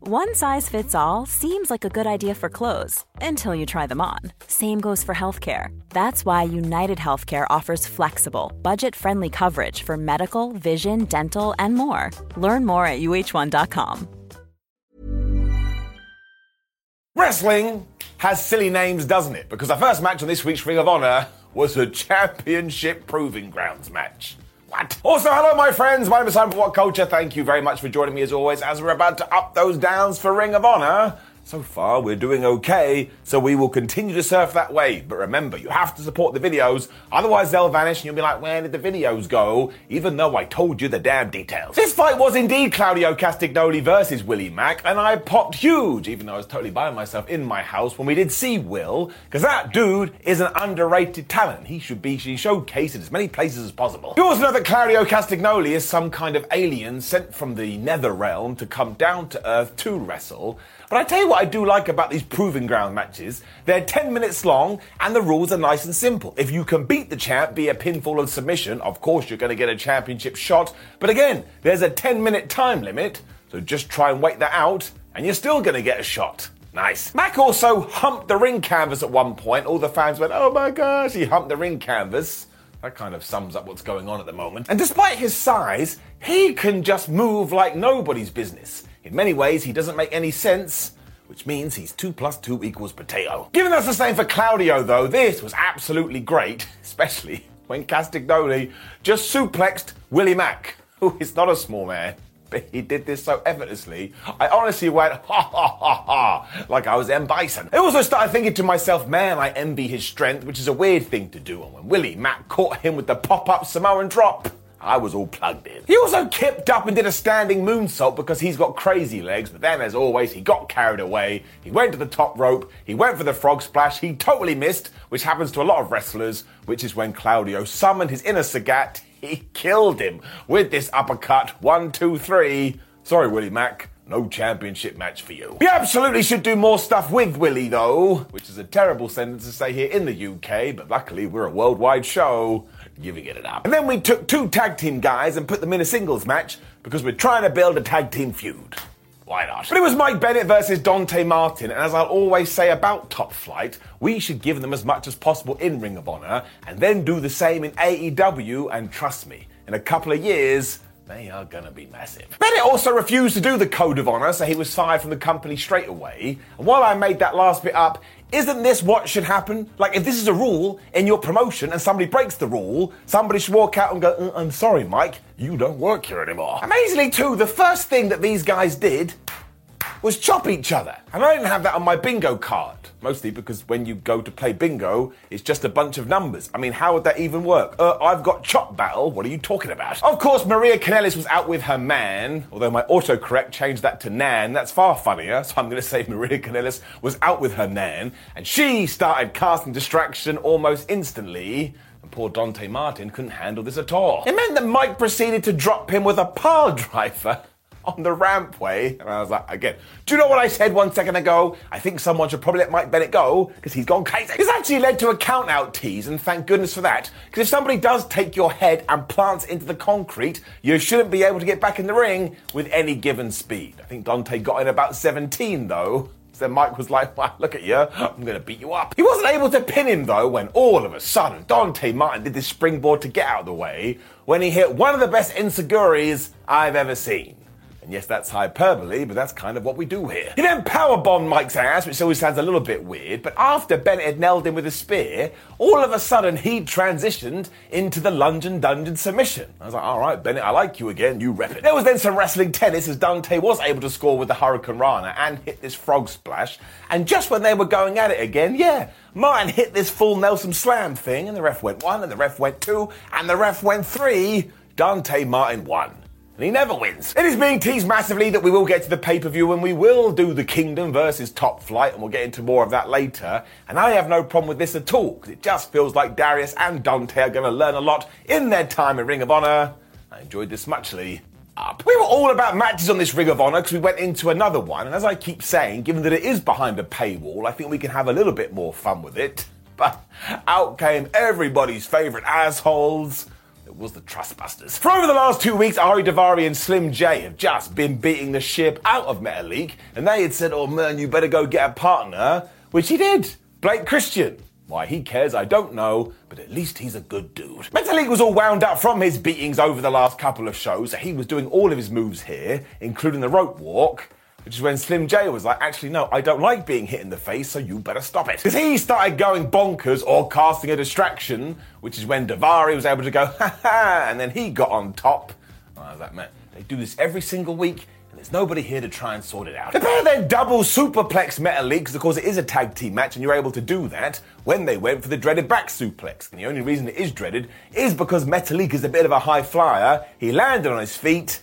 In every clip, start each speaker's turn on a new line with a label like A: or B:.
A: One size fits all seems like a good idea for clothes until you try them on. Same goes for healthcare. That's why United Healthcare offers flexible, budget friendly coverage for medical, vision, dental, and more. Learn more at uh1.com.
B: Wrestling has silly names, doesn't it? Because the first match on this week's Ring of Honor was a championship proving grounds match. What? Also, hello, my friends. My name is Simon What Culture. Thank you very much for joining me as always as we're about to up those downs for Ring of Honor. So far, we're doing okay, so we will continue to surf that wave. But remember, you have to support the videos, otherwise they'll vanish and you'll be like, where did the videos go? Even though I told you the damn details. This fight was indeed Claudio Castagnoli versus Willie Mack, and I popped huge, even though I was totally by myself in my house when we did see Will, because that dude is an underrated talent. He should be showcased in as many places as possible. You also know that Claudio Castagnoli is some kind of alien sent from the nether realm to come down to Earth to wrestle. But I tell you what I do like about these proving ground matches. They're 10 minutes long and the rules are nice and simple. If you can beat the champ via pinfall and submission, of course you're going to get a championship shot. But again, there's a 10 minute time limit, so just try and wait that out and you're still going to get a shot. Nice. Mack also humped the ring canvas at one point. All the fans went, oh my gosh, he humped the ring canvas. That kind of sums up what's going on at the moment. And despite his size, he can just move like nobody's business. In many ways, he doesn't make any sense, which means he's 2 plus 2 equals potato. Given that's the same for Claudio, though, this was absolutely great, especially when Castagnoli just suplexed Willie Mack, who is not a small man. But he did this so effortlessly, I honestly went, ha ha ha ha, like I was M. Bison. I also started thinking to myself, man, I envy his strength, which is a weird thing to do. And when Willie Mack caught him with the pop up Samoan drop, I was all plugged in. He also kipped up and did a standing moonsault because he's got crazy legs, but then, as always, he got carried away. He went to the top rope, he went for the frog splash, he totally missed, which happens to a lot of wrestlers, which is when Claudio summoned his inner Sagat. He killed him with this uppercut. One, two, three. Sorry, Willie Mack. No championship match for you. We absolutely should do more stuff with Willie, though, which is a terrible sentence to say here in the UK, but luckily we're a worldwide show giving it an up. And then we took two tag team guys and put them in a singles match because we're trying to build a tag team feud. Why not? But it was Mike Bennett versus Dante Martin, and as I'll always say about Top Flight, we should give them as much as possible in Ring of Honor, and then do the same in AEW, and trust me, in a couple of years, they are gonna be massive. Bennett also refused to do the Code of Honor, so he was fired from the company straight away. And while I made that last bit up, isn't this what should happen? Like, if this is a rule in your promotion and somebody breaks the rule, somebody should walk out and go, uh, I'm sorry, Mike, you don't work here anymore. Amazingly, too, the first thing that these guys did was chop each other. And I didn't have that on my bingo card. Mostly because when you go to play bingo, it's just a bunch of numbers. I mean, how would that even work? Uh, I've got chop battle. What are you talking about? Of course, Maria Kanellis was out with her man, although my autocorrect changed that to Nan. That's far funnier, so I'm going to say Maria Kanellis was out with her Nan, and she started casting distraction almost instantly. And poor Dante Martin couldn't handle this at all. It meant that Mike proceeded to drop him with a pile driver on the rampway. And I was like, again, do you know what I said one second ago? I think someone should probably let Mike Bennett go because he's gone crazy. This actually led to a count out tease, and thank goodness for that. Because if somebody does take your head and plants into the concrete, you shouldn't be able to get back in the ring with any given speed. I think Dante got in about 17 though. So Mike was like, well, look at you, I'm gonna beat you up. He wasn't able to pin him though when all of a sudden Dante Martin did this springboard to get out of the way when he hit one of the best insecurities I've ever seen. And yes, that's hyperbole, but that's kind of what we do here. He then powerbombed Mike's ass, which always sounds a little bit weird, but after Bennett had nailed him with a spear, all of a sudden he transitioned into the London Dungeon submission. I was like, alright, Bennett, I like you again, you rep it. There was then some wrestling tennis as Dante was able to score with the Hurricanrana and hit this frog splash. And just when they were going at it again, yeah, Martin hit this full Nelson slam thing, and the ref went one, and the ref went two, and the ref went three. Dante Martin won. And he never wins. It is being teased massively that we will get to the pay per view and we will do the Kingdom versus Top Flight, and we'll get into more of that later. And I have no problem with this at all, because it just feels like Darius and Dante are going to learn a lot in their time in Ring of Honor. I enjoyed this muchly. Up. We were all about matches on this Ring of Honor because we went into another one, and as I keep saying, given that it is behind a paywall, I think we can have a little bit more fun with it. But out came everybody's favourite assholes. It was the Trustbusters. For over the last two weeks, Ari Daivari and Slim J have just been beating the ship out of Metalik, and they had said, oh man, you better go get a partner, which he did. Blake Christian. Why he cares, I don't know, but at least he's a good dude. Metalik was all wound up from his beatings over the last couple of shows. so He was doing all of his moves here, including the rope walk. Which is when Slim J was like, actually, no, I don't like being hit in the face, so you better stop it. Because he started going bonkers or casting a distraction, which is when Daivari was able to go, ha ha, and then he got on top. Oh, I was they do this every single week, and there's nobody here to try and sort it out. The pair then double superplex Meta Metalik, because of course it is a tag team match and you're able to do that when they went for the dreaded back suplex. And the only reason it is dreaded is because Metalik is a bit of a high flyer. He landed on his feet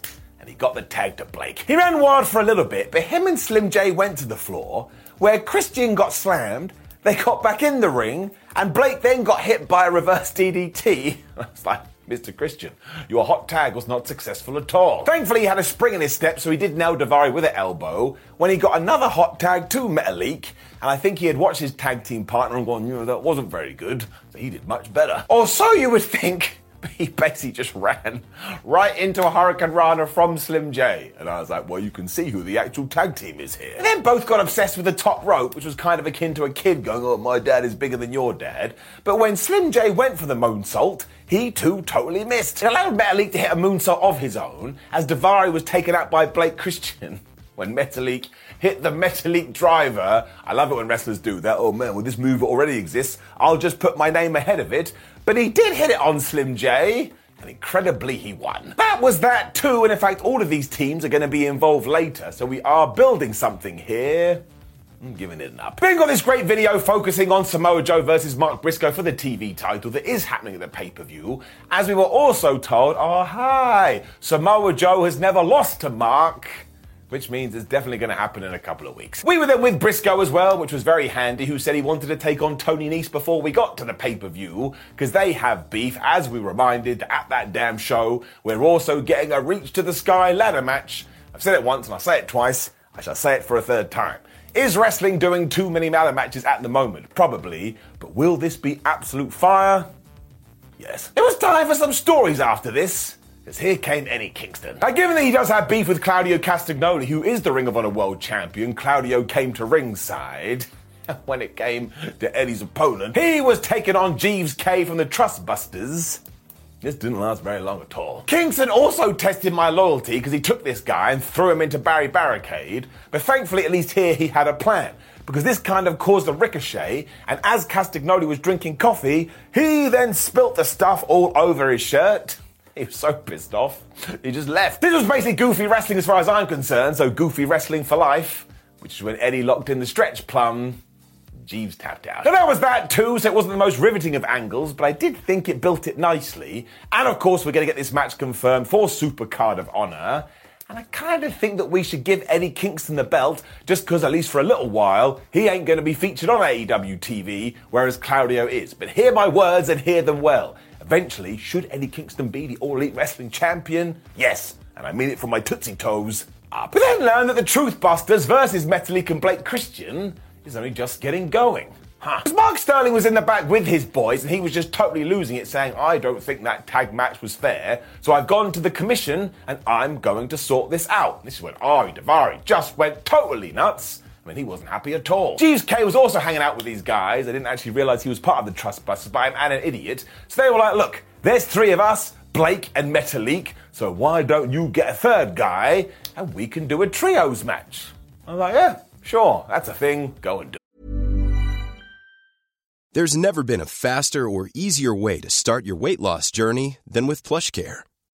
B: and he got the tag to Blake. He ran wild for a little bit, but him and Slim J went to the floor where Christian got slammed. They got back in the ring, and Blake then got hit by a reverse DDT. I was like, Mr. Christian, your hot tag was not successful at all. Thankfully, he had a spring in his step, so he did nail Daivari with an elbow when he got another hot tag to Metalik. And I think he had watched his tag team partner and gone, you know, that wasn't very good. So he did much better. Or so you would think. he basically just ran right into a Hurricanrana from Slim J. And I was like, well, you can see who the actual tag team is here. And then both got obsessed with the top rope, which was kind of akin to a kid going, oh, my dad is bigger than your dad. But when Slim J went for the moonsault, he too totally missed. It allowed Metalik to hit a moonsault of his own, as Daivari was taken out by Blake Christian. When Metalik hit the Metalik driver. I love it when wrestlers do that. Oh man, well, this move already exists. I'll just put my name ahead of it. But he did hit it on Slim J. And incredibly, he won. That was that too, and in fact, all of these teams are going to be involved later, so we are building something here. I'm giving it an up. Being on this great video focusing on Samoa Joe versus Mark Briscoe for the TV title that is happening at the pay per view, as we were also told, oh, hi, Samoa Joe has never lost to Mark which means it's definitely going to happen in a couple of weeks. We were then with Briscoe as well, which was very handy, who said he wanted to take on Tony Nese before we got to the pay per view, because they have beef, as we reminded at that damn show. We're also getting a reach to the sky ladder match. I've said it once and I'll say it twice. I shall say it for a third time. Is wrestling doing too many ladder matches at the moment? Probably. But will this be absolute fire? Yes. It was time for some stories after this. Because here came Eddie Kingston. Now, given that he does have beef with Claudio Castagnoli, who is the Ring of Honor World Champion, Claudio came to ringside. When it came to Eddie's opponent, he was taking on Jeeves Kay from the Trustbusters. This didn't last very long at all. Kingston also tested my loyalty because he took this guy and threw him into Barry Barricade, but thankfully, at least here, he had a plan. Because this kind of caused a ricochet, and as Castagnoli was drinking coffee, he then spilt the stuff all over his shirt. He was so pissed off, he just left. This was basically goofy wrestling as far as I'm concerned, so goofy wrestling for life, which is when Eddie locked in the stretch plum. Jeeves tapped out. And that was that too, so it wasn't the most riveting of angles, but I did think it built it nicely. And of course, we're going to get this match confirmed for Super Card of Honor. And I kind of think that we should give Eddie Kingston the belt, just because, at least for a little while, he ain't going to be featured on AEW TV, whereas Claudio is. But hear my words and hear them well. Eventually, should Eddie Kingston be the All Elite Wrestling Champion? Yes, and I mean it from my Tootsie Toes ah, up. We then learn that the Trustbusters versus Metalik and Blake Christian is only just getting going. Huh. Mark Sterling was in the back with his boys and he was just totally losing it, saying, I don't think that tag match was fair, so I've gone to the commission and I'm going to sort this out. This is when Ari Daivari just went totally nuts I mean, he wasn't happy at all. Jeeves Kay was also hanging out with these guys. I didn't actually realize he was part of the trust Trustbusters, but I'm an idiot. So they were like, look, there's three of us, Blake and Metalik, so why don't you get a third guy and we can do a trios match? I was like, yeah, sure, that's a thing. Go and do
C: There's never been a faster or easier way to start your weight loss journey than with PlushCare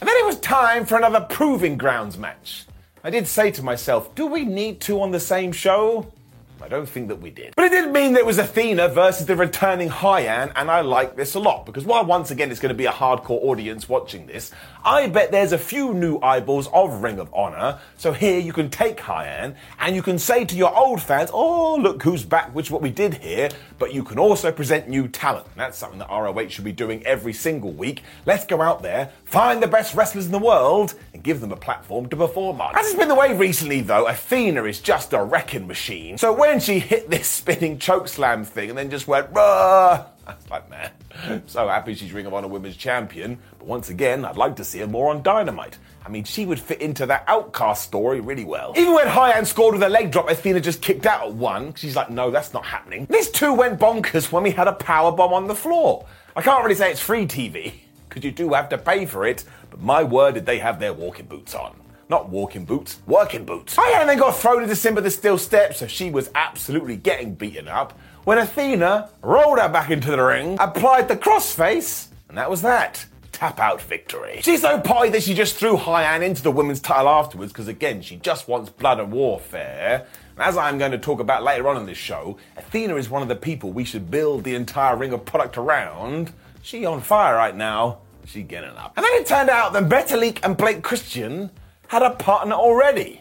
B: And then it was time for another Proving Grounds match. I did say to myself, do we need two on the same show? I don't think that we did. But it did mean that it was Athena versus the returning Hyan, and I like this a lot because while once again it's going to be a hardcore audience watching this, I bet there's a few new eyeballs of Ring of Honor. So here you can take Hyan and you can say to your old fans, oh, look who's back, which is what we did here, but you can also present new talent. And that's something that ROH should be doing every single week. Let's go out there, find the best wrestlers in the world, and give them a platform to perform on. As has been the way recently, though, Athena is just a wrecking machine. So when she hit this spinning choke slam thing and then just went, Rah! I was like, man, so happy she's Ring of Honor Women's Champion. But once again, I'd like to see her more on Dynamite. I mean, she would fit into that outcast story really well. Even when Hyan scored with a leg drop, Athena just kicked out at one. She's like, no, that's not happening. These two went bonkers when we had a power bomb on the floor. I can't really say it's free TV, because you do have to pay for it, but my word, did they have their walking boots on. Not walking boots, working boots. Hyan then got thrown into Simba the Steel Steps, so she was absolutely getting beaten up. When Athena rolled her back into the ring, applied the crossface, and that was that. Tap out victory. She's so potty that she just threw Hyan into the women's title afterwards, because again, she just wants blood and warfare. And as I'm going to talk about later on in this show, Athena is one of the people we should build the entire ring of product around. She on fire right now. She getting up. And then it turned out that Metalik and Blake Christian had a partner already.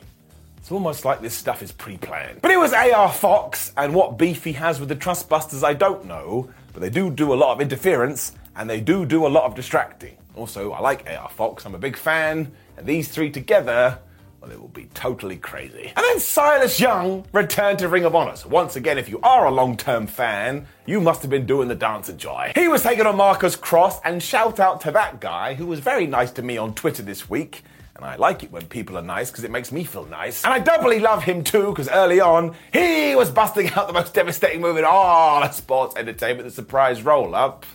B: It's almost like this stuff is pre planned. But it was AR Fox, and what beef he has with the Trustbusters, I don't know. But they do do a lot of interference, and they do do a lot of distracting. Also, I like AR Fox, I'm a big fan, and these three together, well, it will be totally crazy. And then Silas Young returned to Ring of Honor. So once again, if you are a long-term fan, you must have been doing the dance of joy. He was taking on Marcus Cross, and shout out to that guy who was very nice to me on Twitter this week. And I like it when people are nice because it makes me feel nice. And I doubly love him too because early on, he was busting out the most devastating move in all of sports entertainment, the surprise roll up.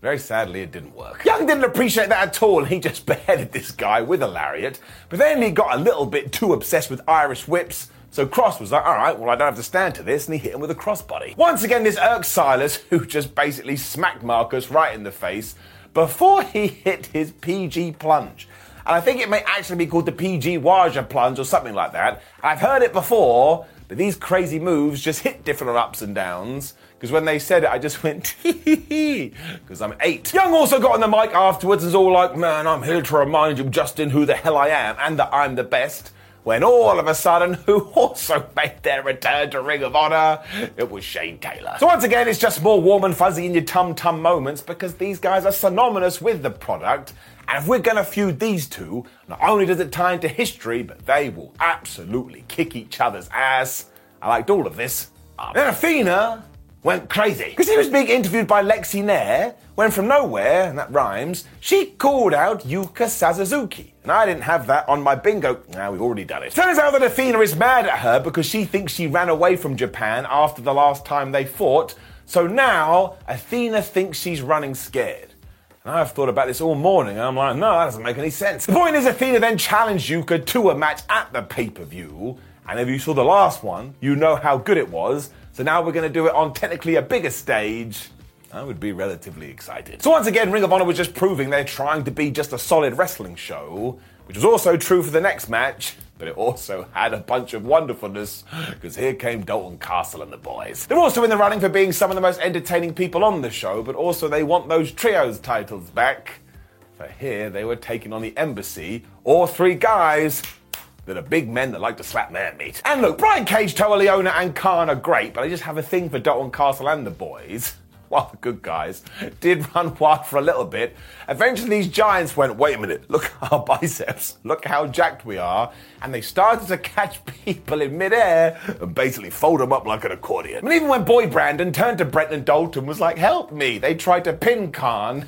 B: Very sadly, it didn't work. Young didn't appreciate that at all, he just beheaded this guy with a lariat. But then he got a little bit too obsessed with Irish whips, so Cross was like, all right, well, I don't have to stand to this, and he hit him with a crossbody. Once again, this irked Silas, who just basically smacked Marcus right in the face before he hit his PG plunge. And I think it may actually be called the PG Waja plunge or something like that. I've heard it before, but these crazy moves just hit different on ups and downs. Because when they said it, I just went, because I'm eight. Young also got on the mic afterwards and was all like, man, I'm here to remind you, Justin, who the hell I am and that I'm the best. When all of a sudden, who also made their return to Ring of Honor, it was Shane Taylor. So once again, it's just more warm and fuzzy in your tum tum moments because these guys are synonymous with the product. And if we're going to feud these two, not only does it tie into history, but they will absolutely kick each other's ass. I liked all of this. Um, then Athena went crazy because he was being interviewed by Lexi Nair when from nowhere, and that rhymes, she called out Yuka Sakazaki. And I didn't have that on my bingo. Now we've already done it. Turns out that Athena is mad at her because she thinks she ran away from Japan after the last time they fought. So now Athena thinks she's running scared. And I've thought about this all morning, and I'm like, no, that doesn't make any sense. The point is, Athena then challenged Yuka to a match at the pay per view. And if you saw the last one, you know how good it was. So now we're going to do it on technically a bigger stage. I would be relatively excited. So once again, Ring of Honor was just proving they're trying to be just a solid wrestling show. Which was also true for the next match. But it also had a bunch of wonderfulness because here came Dalton Castle and the boys. They're also in the running for being some of the most entertaining people on the show, but also they want those trios titles back. For here, they were taking on the Embassy or three guys that are big men that like to slap their meat. And look, Brian Cage, Toa Liona, and Khan are great, but I just have a thing for Dalton Castle and the boys while the good guys did run wild for a little bit, eventually these giants went, wait a minute, look at our biceps, look how jacked we are. And they started to catch people in midair and basically fold them up like an accordion. Mean, even when Boy Brandon turned to Brent and Dalton was like, help me, they tried to pin Khan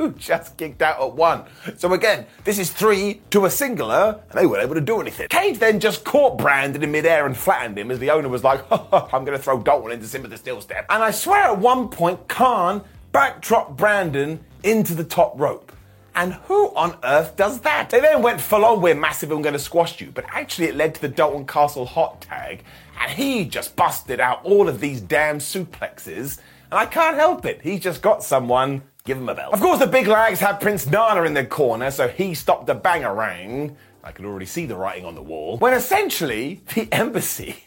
B: who just kicked out at one. So again, this is three to a singular, and they weren't able to do anything. Cage then just caught Brandon in midair and flattened him as the owner was like, I'm going to throw Dalton into Simba the Steel Step. And I swear at one point, Khan backdropped Brandon into the top rope. And who on earth does that? They then went full on, we're massive and we're going to squash you. But actually, it led to the Dalton Castle hot tag, and he just busted out all of these damn suplexes. And I can't help it. He's just got someone Give him a bell. Of course, the big lags had Prince Nana in their corner, so he stopped the bangarang. I could already see the writing on the wall. When essentially, the embassy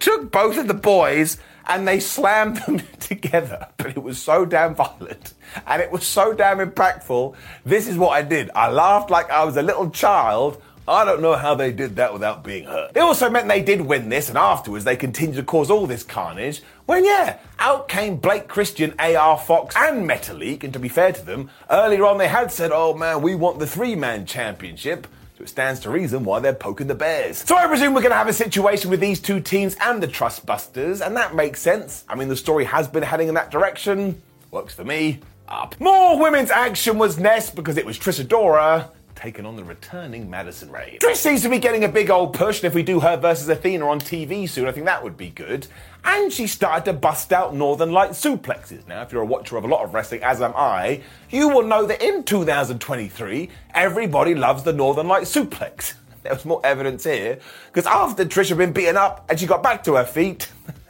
B: took both of the boys and they slammed them together. But it was so damn violent and it was so damn impactful. This is what I did. I laughed like I was a little child I don't know how they did that without being hurt. It also meant they did win this, and afterwards they continued to cause all this carnage. When, yeah, out came Blake Christian, AR Fox, and Metalik, and to be fair to them, earlier on they had said, oh man, we want the three man championship. So it stands to reason why they're poking the bears. So I presume we're going to have a situation with these two teams and the Trustbusters, and that makes sense. I mean, the story has been heading in that direction. Works for me. Up. More women's action was Nest because it was Trish Adora taken on the returning Madison Rayne. Trish seems to be getting a big old push, and if we do her versus Athena on TV soon, I think that would be good. And she started to bust out Northern Light suplexes. Now, if you're a watcher of a lot of wrestling, as am I, you will know that in 2023, everybody loves the Northern Light suplex. There was more evidence here, because after Trish had been beaten up and she got back to her feet,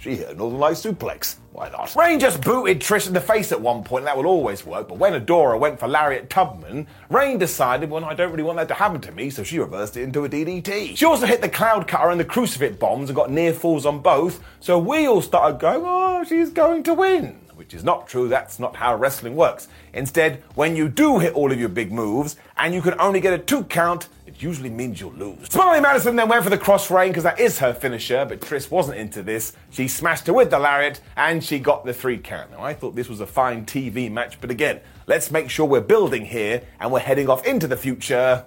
B: she hit a Northern Light suplex. Why not? Just booted Trish in the face at one point, and that will always work. But when Adora went for Lariat Tubman, Rayne decided, well, I don't really want that to happen to me, so she reversed it into a DDT. She also hit the Cloud Cutter and the Crucifix bombs and got near falls on both, so we all started going, oh, she's going to win which is not true. That's not how wrestling works. Instead, when you do hit all of your big moves and you can only get a two count, usually means you'll lose. Smiley Madison then went for the cross Rayne because that is her finisher, but Trish wasn't into this. She smashed her with the lariat and she got the three count. Now, I thought this was a fine TV match, but again, let's make sure we're building here and we're heading off into the future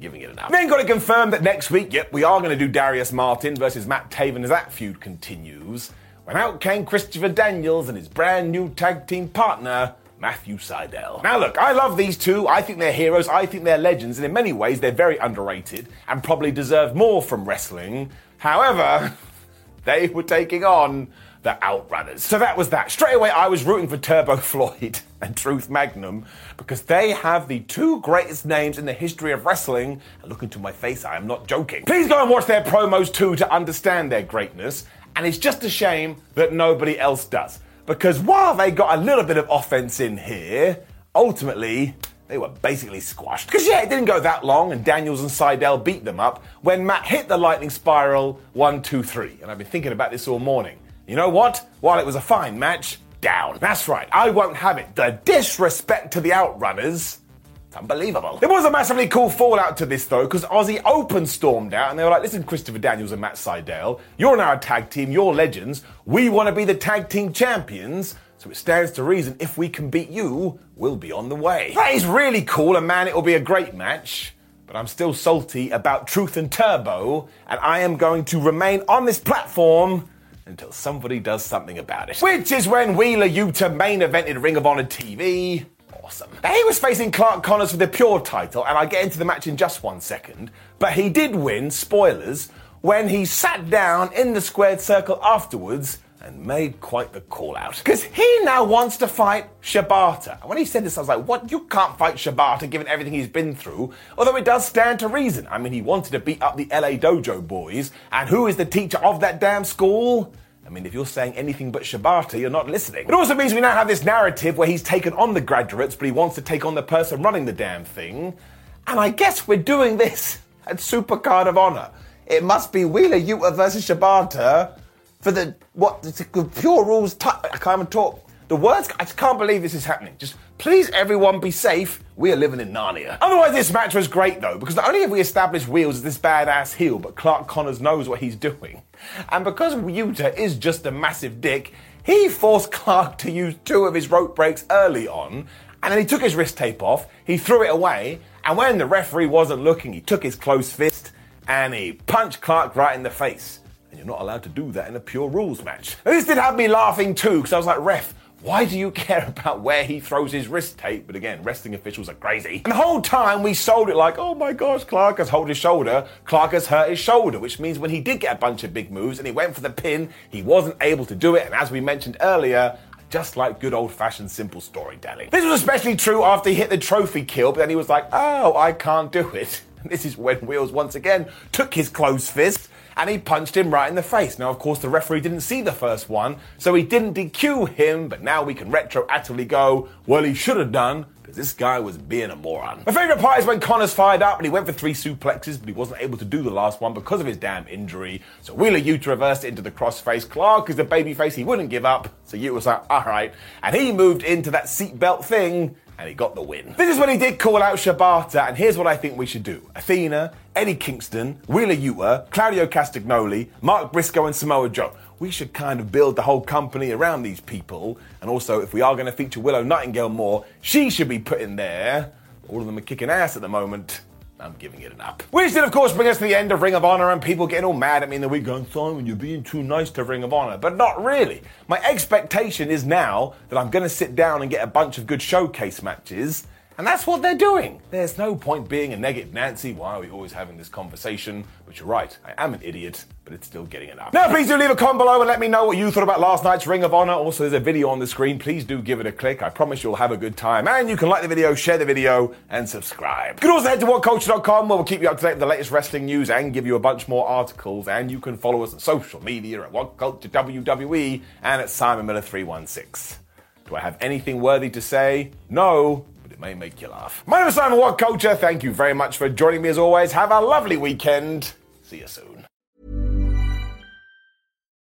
B: giving it enough. Then got to confirm that next week, yep, we are going to do Darius Martin versus Matt Taven as that feud continues. When out came Christopher Daniels and his brand new tag team partner, Matthew Sydal. Now, look, I love these two. I think they're heroes. I think they're legends. And in many ways, they're very underrated and probably deserve more from wrestling. However, they were taking on the Outrunners. So that was that. Straight away, I was rooting for Turbo Floyd and Truth Magnum because they have the two greatest names in the history of wrestling. And look into my face, I am not joking. Please go and watch their promos too to understand their greatness. And it's just a shame that nobody else does. Because while they got a little bit of offense in here, ultimately they were basically squashed. Because yeah, it didn't go that long, and Daniels and Sydal beat them up when Matt hit the lightning spiral one, two, three. And I've been thinking about this all morning. You know what? While it was a fine match, down. That's right, I won't have it. The disrespect to the Outrunners unbelievable. There was a massively cool fallout to this though, because Aussie Open stormed out and they were like, listen, Christopher Daniels and Matt Sydal, you're now a tag team, you're legends. We want to be the tag team champions. So it stands to reason if we can beat you, we'll be on the way. That is really cool, and man, it'll be a great match. But I'm still salty about Truth and Turbo, and I am going to remain on this platform until somebody does something about it. Which is when Wheeler Yuta main evented Ring of Honor TV awesome. Now, he was facing Clark Connors for the Pure title, and I get into the match in just one second, but he did win, spoilers, when he sat down in the squared circle afterwards and made quite the call out. Because he now wants to fight Shibata. And when he said this, I was like, what? You can't fight Shibata given everything he's been through. Although it does stand to reason. I mean, he wanted to beat up the LA Dojo boys. And who is the teacher of that damn school? I mean, if you're saying anything but Shibata, you're not listening. It also means we now have this narrative where he's taken on the graduates, but he wants to take on the person running the damn thing. And I guess we're doing this at Supercard of Honor. It must be Wheeler Yuta versus Shibata for the what the pure rules. T- I can't even talk. The words. I can't believe this is happening. Just please, everyone, be safe. We are living in Narnia. Otherwise, this match was great though, because not only have we established Wheels as this badass heel, but Clark Connors knows what he's doing, and because Yuta is just a massive dick, he forced Clark to use two of his rope breaks early on, and then he took his wrist tape off, he threw it away, and when the referee wasn't looking, he took his closed fist and he punched Clark right in the face. And you're not allowed to do that in a pure rules match. This did have me laughing too, because I was like, ref, why do you care about where he throws his wrist tape? But again, wrestling officials are crazy. And the whole time we sold it like, oh my gosh, Clark has held his shoulder. Clark has hurt his shoulder, which means when he did get a bunch of big moves and he went for the pin, he wasn't able to do it. And as we mentioned earlier, just like good old fashioned simple storytelling. This was especially true after he hit the trophy kill, but then he was like, oh, I can't do it. And this is when Wheels once again took his closed fist and he punched him right in the face. Now, of course, the referee didn't see the first one, so he didn't DQ him, but now we can retroactively go, well, he should have done, because this guy was being a moron. My favourite part is when Connors fired up and he went for three suplexes, but he wasn't able to do the last one because of his damn injury. So Wheeler Yuta reversed into the crossface. Clark is the babyface, he wouldn't give up, so Yuta was like, alright. And he moved into that seatbelt thing, and he got the win. This is when he did call out Shibata, and here's what I think we should do. Athena, Eddie Kingston, Wheeler Yuta, Claudio Castagnoli, Mark Briscoe, and Samoa Joe. We should kind of build the whole company around these people. And also, if we are going to feature Willow Nightingale more, she should be put in there. All of them are kicking ass at the moment. I'm giving it an up. Which did, of course, bring us to the end of Ring of Honor and people getting all mad at me in the week going, Simon, you're being too nice to Ring of Honor. But not really. My expectation is now that I'm going to sit down and get a bunch of good showcase matches. And that's what they're doing. There's no point being a negative Nancy. Why are we always having this conversation? But you're right, I am an idiot, but it's still getting up. Now, please do leave a comment below and let me know what you thought about last night's Ring of Honor. Also, there's a video on the screen. Please do give it a click. I promise you'll have a good time. And you can like the video, share the video, and subscribe. You can also head to whatculture.com where we'll keep you up to date with the latest wrestling news and give you a bunch more articles. And you can follow us on social media at WhatCulture WWE and at Simon Miller 316. Do I have anything worthy to say? No, may make you laugh. My name is Simon What Culture. Thank you very much for joining me as always. Have a lovely weekend. See you soon.